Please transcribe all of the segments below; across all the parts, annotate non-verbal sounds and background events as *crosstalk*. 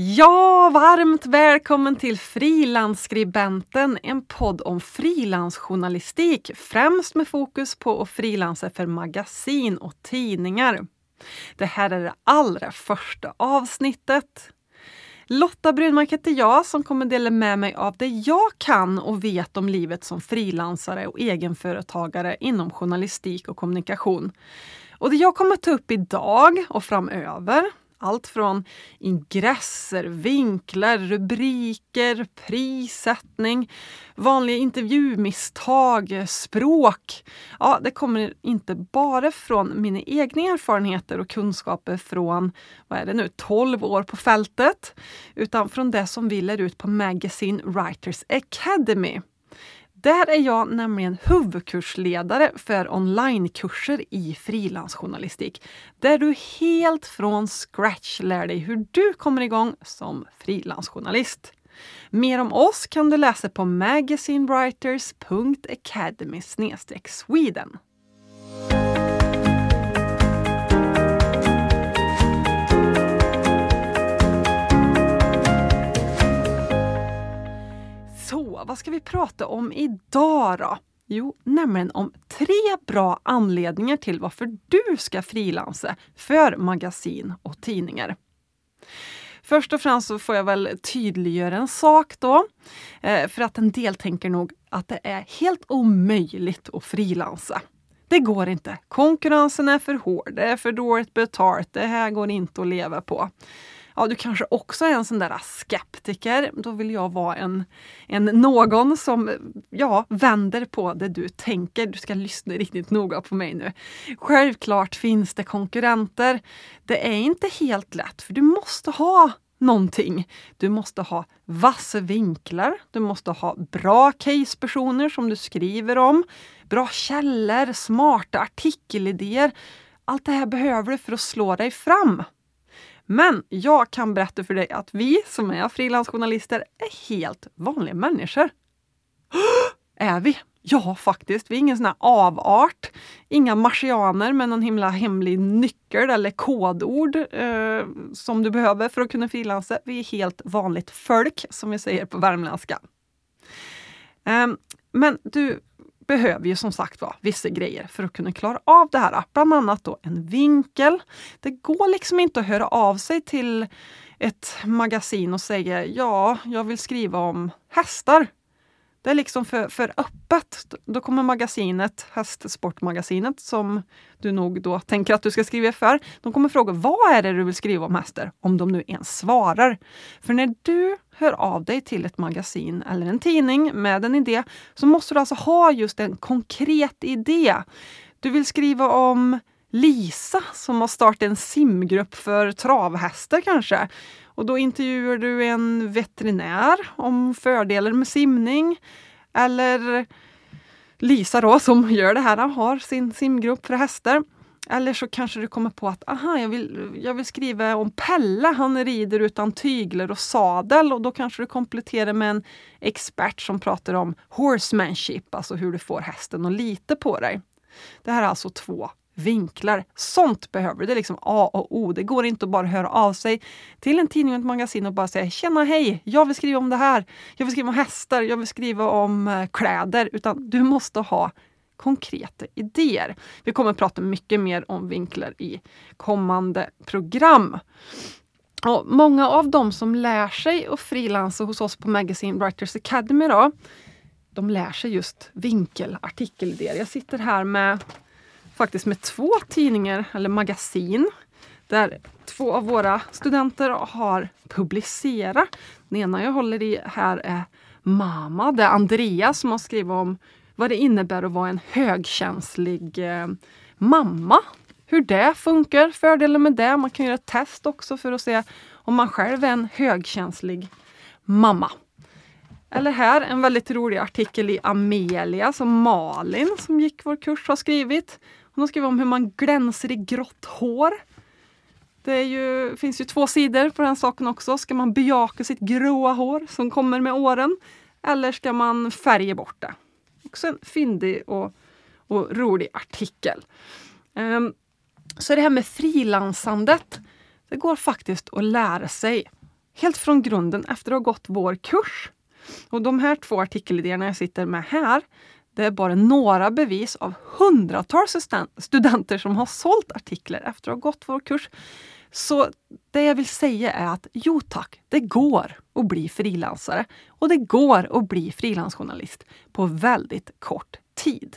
Ja, varmt välkommen till Frilansskribenten, en podd om frilansjournalistik, främst med fokus på att frilansa för magasin och tidningar. Det här är det allra första avsnittet. Lotta Brunmark heter jag som kommer dela med mig av det jag kan och vet om livet som frilansare och egenföretagare inom journalistik och kommunikation. Och det jag kommer ta upp idag och framöver allt från ingresser, vinklar, rubriker, prissättning, vanliga intervjumisstag, språk. Ja, det kommer inte bara från mina egna erfarenheter och kunskaper från, vad är det nu, 12 år på fältet, utan från det som vi lär ut på Magazine Writers Academy. Där är jag nämligen huvudkursledare för onlinekurser i frilansjournalistik. Där du helt från scratch lär dig hur du kommer igång som frilansjournalist. Mer om oss kan du läsa på magazinewriters.academy sweden. Så, vad ska vi prata om idag då? Jo, nämligen om tre bra anledningar till varför du ska frilansa för magasin och tidningar. Först och främst så får jag väl tydliggöra en sak då. Eh, för att en del tänker nog att det är helt omöjligt att frilansa. Det går inte. Konkurrensen är för hård, det är för dåligt betalt, det här går inte att leva på ja, du kanske också är en sån där skeptiker. Då vill jag vara en, en någon som ja, vänder på det du tänker. Du ska lyssna riktigt noga på mig nu. Självklart finns det konkurrenter. Det är inte helt lätt, för du måste ha någonting. Du måste ha vassa vinklar, du måste ha bra casepersoner som du skriver om, bra källor, smarta artikelidéer. Allt det här behöver du för att slå dig fram. Men jag kan berätta för dig att vi som är frilansjournalister är helt vanliga människor. *gasps* Är vi? Ja, faktiskt. Vi är ingen sån här avart. Inga marsianer med någon himla hemlig nyckel eller kodord eh, som du behöver för att kunna frilansa. Vi är helt vanligt folk, som vi säger på värmländska. Eh, men du, behöver ju som sagt var vissa grejer för att kunna klara av det här. Bland annat då en vinkel. Det går liksom inte att höra av sig till ett magasin och säga ja, jag vill skriva om hästar. Det är liksom för, för öppet. Då kommer magasinet, Hästsportmagasinet, som du nog då tänker att du ska skriva för, de kommer fråga vad är det du vill skriva om hästar? Om de nu ens svarar. För när du hör av dig till ett magasin eller en tidning med en idé, så måste du alltså ha just en konkret idé. Du vill skriva om Lisa som har startat en simgrupp för travhästar kanske. Och då intervjuar du en veterinär om fördelar med simning. Eller Lisa då som gör det här, har sin simgrupp för hästar. Eller så kanske du kommer på att aha, jag vill, jag vill skriva om Pelle, han rider utan tyglar och sadel och då kanske du kompletterar med en expert som pratar om horsemanship, alltså hur du får hästen att lita på dig. Det här är alltså två vinklar. Sånt behöver du. Det är liksom A och O. Det går inte att bara höra av sig till en tidning och ett magasin och bara säga Tjena, hej! Jag vill skriva om det här. Jag vill skriva om hästar. Jag vill skriva om eh, kläder. Utan du måste ha konkreta idéer. Vi kommer att prata mycket mer om vinklar i kommande program. Och många av de som lär sig att frilansa hos oss på Magazine Writers Academy då, de lär sig just vinkelartikelidéer. Jag sitter här med faktiskt med två tidningar eller magasin där två av våra studenter har publicerat. Den ena jag håller i här är Mama. Det är Andreas som har skrivit om vad det innebär att vara en högkänslig eh, mamma. Hur det funkar, fördelar med det. Man kan göra ett test också för att se om man själv är en högkänslig mamma. Eller här, en väldigt rolig artikel i Amelia som Malin som gick vår kurs har skrivit. Hon har skrivit om hur man glänser i grått hår. Det ju, finns ju två sidor på den saken också. Ska man bejaka sitt gråa hår som kommer med åren? Eller ska man färga bort det? Också en fyndig och, och rolig artikel. Um, så det här med frilansandet, det går faktiskt att lära sig helt från grunden efter att ha gått vår kurs. Och de här två artikelidéerna jag sitter med här, det är bara några bevis av hundratals studenter som har sålt artiklar efter att ha gått vår kurs. Så det jag vill säga är att jo tack, det går att bli frilansare och det går att bli frilansjournalist på väldigt kort tid.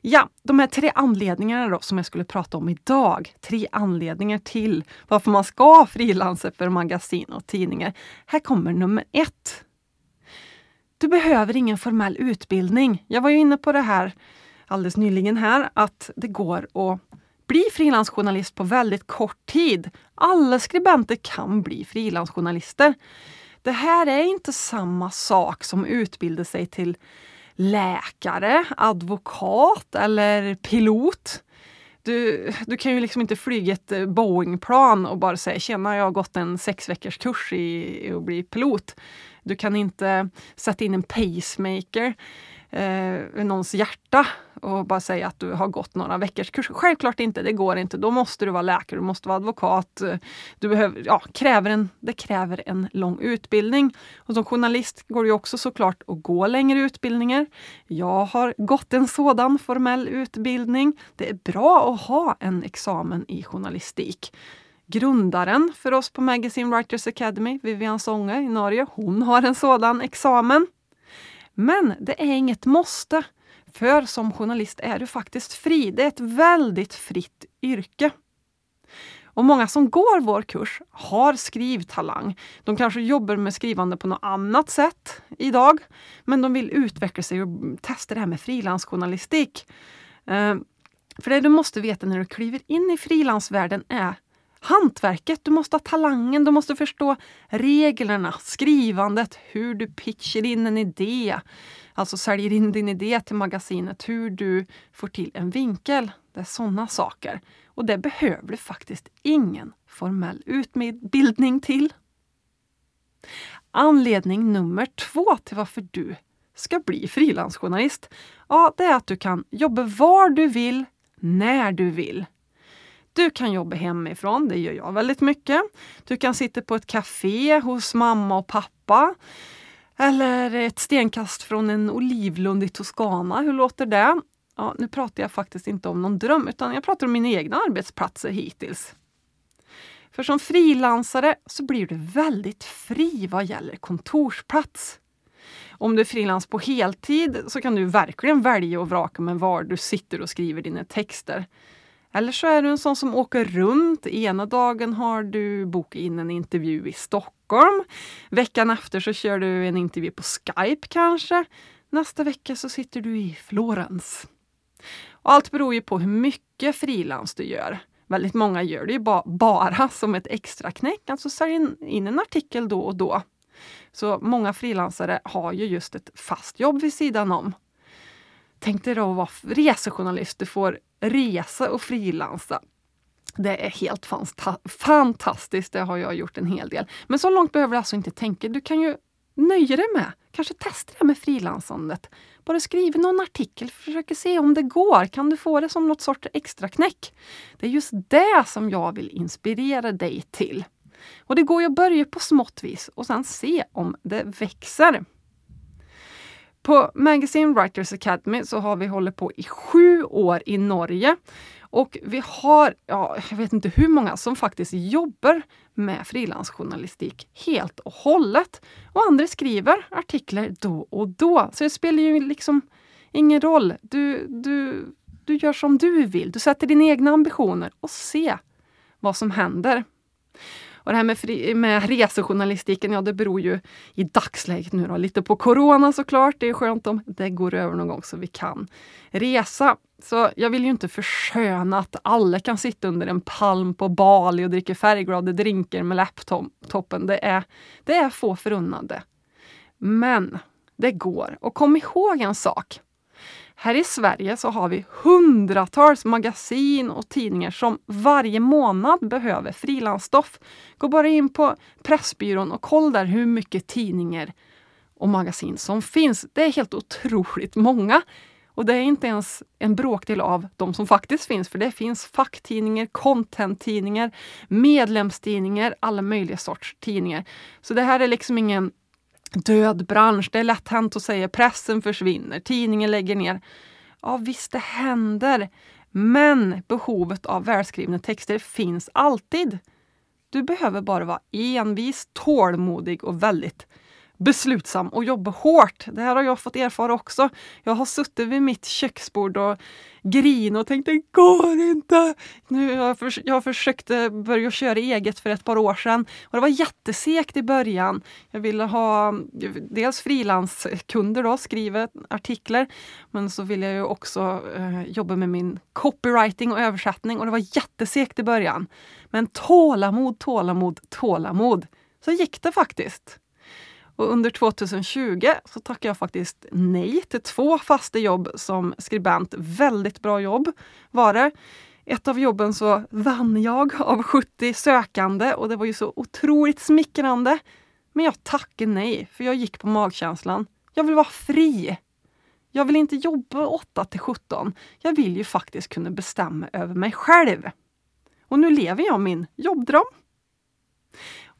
Ja, de här tre anledningarna då, som jag skulle prata om idag. Tre anledningar till varför man ska frilansa för magasin och tidningar. Här kommer nummer ett. Du behöver ingen formell utbildning. Jag var ju inne på det här alldeles nyligen här, att det går att bli frilansjournalist på väldigt kort tid. Alla skribenter kan bli frilansjournalister. Det här är inte samma sak som att utbilda sig till läkare, advokat eller pilot. Du, du kan ju liksom inte flyga ett eh, Boeingplan och bara säga tjena, jag har gått en sex veckors kurs i, i att bli pilot. Du kan inte sätta in en pacemaker eh, någons hjärta och bara säga att du har gått några veckors kurs. Självklart inte, det går inte. Då måste du vara läkare, du måste vara advokat. Du behöver, ja, kräver en, det kräver en lång utbildning. Och som journalist går det också såklart att gå längre utbildningar. Jag har gått en sådan formell utbildning. Det är bra att ha en examen i journalistik grundaren för oss på Magazine Writers Academy, Vivian Songe i Norge, hon har en sådan examen. Men det är inget måste. För som journalist är du faktiskt fri. Det är ett väldigt fritt yrke. Och många som går vår kurs har skrivtalang. De kanske jobbar med skrivande på något annat sätt idag, men de vill utveckla sig och testa det här med frilansjournalistik. Eh, för det du måste veta när du kliver in i frilansvärlden är hantverket. Du måste ha talangen, du måste förstå reglerna, skrivandet, hur du pitchar in en idé. Alltså säljer in din idé till magasinet, hur du får till en vinkel. Det är sådana saker. Och det behöver du faktiskt ingen formell utbildning till. Anledning nummer två till varför du ska bli frilansjournalist, ja, det är att du kan jobba var du vill, när du vill. Du kan jobba hemifrån, det gör jag väldigt mycket. Du kan sitta på ett café hos mamma och pappa. Eller ett stenkast från en olivlund i Toscana. Hur låter det? Ja, nu pratar jag faktiskt inte om någon dröm, utan jag pratar om mina egna arbetsplatser hittills. För som frilansare så blir du väldigt fri vad gäller kontorsplats. Om du är frilans på heltid så kan du verkligen välja och vraka med var du sitter och skriver dina texter. Eller så är du en sån som åker runt. Ena dagen har du bokat in en intervju i Stockholm. Veckan efter så kör du en intervju på Skype kanske. Nästa vecka så sitter du i Florens. Och allt beror ju på hur mycket frilans du gör. Väldigt många gör det ju ba bara som ett extra knäck, alltså säljer in en artikel då och då. Så många frilansare har ju just ett fast jobb vid sidan om. Tänk dig då att vara resejournalist. Du får resa och frilansa. Det är helt fantastiskt. Det har jag gjort en hel del. Men så långt behöver du alltså inte tänka. Du kan ju nöja dig med, kanske testa det med frilansandet. Bara skriv någon artikel, försöka se om det går. Kan du få det som något sorts extra knäck? Det är just det som jag vill inspirera dig till. Och det går ju att börja på smått vis och sen se om det växer. På Magazine Writers Academy så har vi hållit på i sju år i Norge. Och vi har, ja, jag vet inte hur många som faktiskt jobbar med frilansjournalistik helt och hållet. Och andra skriver artiklar då och då. Så det spelar ju liksom ingen roll. Du, du, du gör som du vill. Du sätter dina egna ambitioner och se vad som händer. Och det här med, fri, med resejournalistiken, ja det beror ju i dagsläget nu då, lite på corona såklart. Det är skönt om det går över någon gång så vi kan resa. Så jag vill ju inte försköna att alla kan sitta under en palm på Bali och dricka färgglada drinkar med laptopen. Det är, det är få förunnade. Men det går. Och kom ihåg en sak. Här i Sverige så har vi hundratals magasin och tidningar som varje månad behöver frilansstoff. Gå bara in på Pressbyrån och kolla där hur mycket tidningar och magasin som finns. Det är helt otroligt många. Och det är inte ens en bråkdel av de som faktiskt finns, för det finns facktidningar, contenttidningar, medlemstidningar, alla möjliga sorts tidningar. Så det här är liksom ingen död bransch. Det är lätt hänt att säga pressen försvinner, tidningen lägger ner. Ja visst, det händer. Men behovet av välskrivna texter finns alltid. Du behöver bara vara envis, tålmodig och väldigt beslutsam och jobba hårt. Det här har jag fått erfara också. Jag har suttit vid mitt köksbord och grinat och tänkt det går inte. Nu har jag, för, jag försökte eh, börja köra eget för ett par år sedan och det var jättesegt i början. Jag ville ha dels frilanskunder då, skriva artiklar, men så ville jag ju också eh, jobba med min copywriting och översättning och det var jättesegt i början. Men tålamod, tålamod, tålamod. Så gick det faktiskt. Och under 2020 så tackade jag faktiskt nej till två fasta jobb som skribent. Väldigt bra jobb var det. Ett av jobben så vann jag av 70 sökande och det var ju så otroligt smickrande. Men jag tackade nej, för jag gick på magkänslan. Jag vill vara fri. Jag vill inte jobba 8 till 17. Jag vill ju faktiskt kunna bestämma över mig själv. Och nu lever jag min jobbdröm.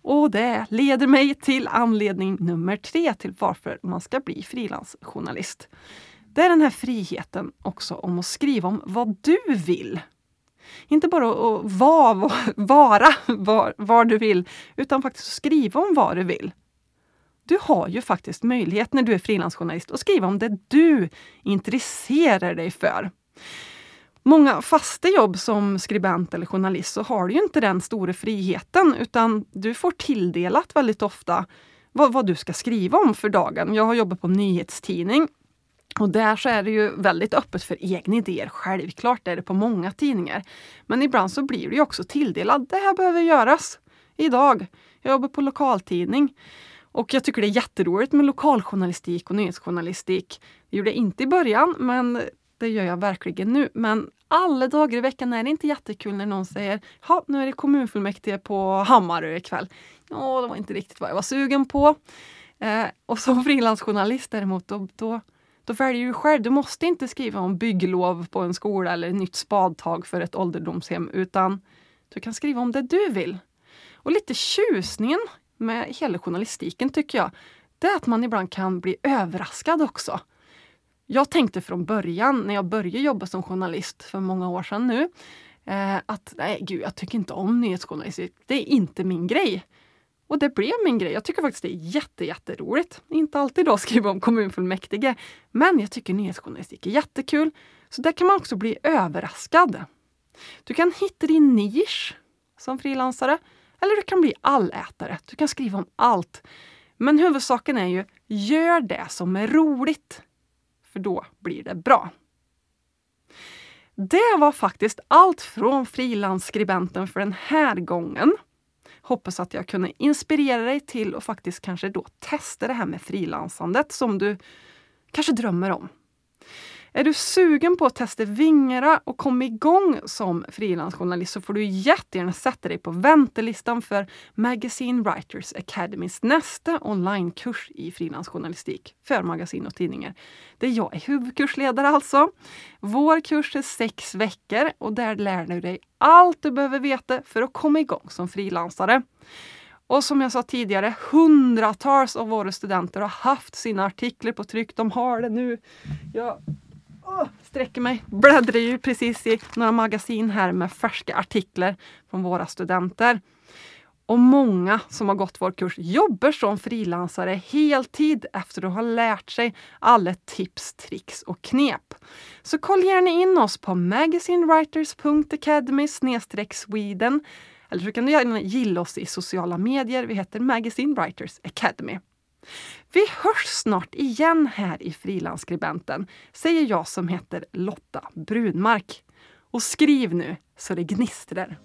Och det leder mig till anledning nummer tre till varför man ska bli frilansjournalist. Det är den här friheten också om att skriva om vad du vill. Inte bara att vara, vara var, var du vill, utan faktiskt skriva om vad du vill. Du har ju faktiskt möjlighet när du är frilansjournalist att skriva om det du intresserar dig för många fasta jobb som skribent eller journalist så har du ju inte den stora friheten utan du får tilldelat väldigt ofta vad, vad, du ska skriva om för dagen. Jag har jobbat på nyhetstidning och där så är det ju väldigt öppet för egna idéer. Självklart är det på många tidningar. Men ibland så blir du också tilldelad. Det här behöver göras idag. Jag jobbar på lokaltidning. Och jag tycker det är jätteroligt med lokaljournalistik och nyhetsjournalistik. Det gjorde jag inte i början, men det gör jag verkligen nu. Men alla dagar i veckan är det inte jättekul när någon säger ja, nu är det kommunfullmäktige på Hammarö ikväll. Ja, det var inte riktigt vad jag var sugen på. Eh, och som *laughs* frilansjournalist däremot, då, då, då väljer du själv. Du måste inte skriva om bygglov på en skola eller nytt spadtag för ett ålderdomshem, utan du kan skriva om det du vill. Och lite tjusningen med hela journalistiken tycker jag, det är att man ibland kan bli överraskad också. Jag tänkte från början, när jag började jobba som journalist för många år sedan nu, eh, att nej gud, jag tycker inte om nyhetsjournalistik. Det är inte min grej. Och det blev min grej. Jag tycker faktiskt det är jätte, jätteroligt. Inte alltid då skriva om kommunfullmäktige, men jag tycker nyhetsjournalistik är jättekul. Så där kan man också bli överraskad. Du kan hitta din nisch som frilansare, eller du kan bli allätare. Du kan skriva om allt. Men huvudsaken är ju, gör det som är roligt för då blir det bra. Det var faktiskt allt från frilansskribenten för den här gången. Hoppas att jag kunde inspirera dig till att faktiskt kanske då testa det här med frilansandet som du kanske drömmer om. Är du sugen på att testa vingarna och komma igång som frilansjournalist så får du jättegärna sätta dig på väntelistan för Magazine Writers Academys nästa onlinekurs i frilansjournalistik för magasin och tidningar. Där jag är huvudkursledare alltså. Vår kurs är sex veckor och där lär du dig allt du behöver veta för att komma igång som frilansare. Och som jag sa tidigare, hundratals av våra studenter har haft sina artiklar på tryck. De har det nu. Jag oh, sträcker mig. Bläddrar ju precis i några magasin här med färska artiklar från våra studenter. Och många som har gått vår kurs jobbar som frilansare heltid efter att ha lärt sig alla tips, tricks och knep. Så kolla gärna in oss på magazinewriters.academy Sweden eller så kan du gärna gilla oss i sociala medier. Vi heter Magazine Writers Academy. Vi hörs snart igen här i Frilansskribenten, säger jag som heter Lotta Brunmark. Och skriv nu så det gnistrar.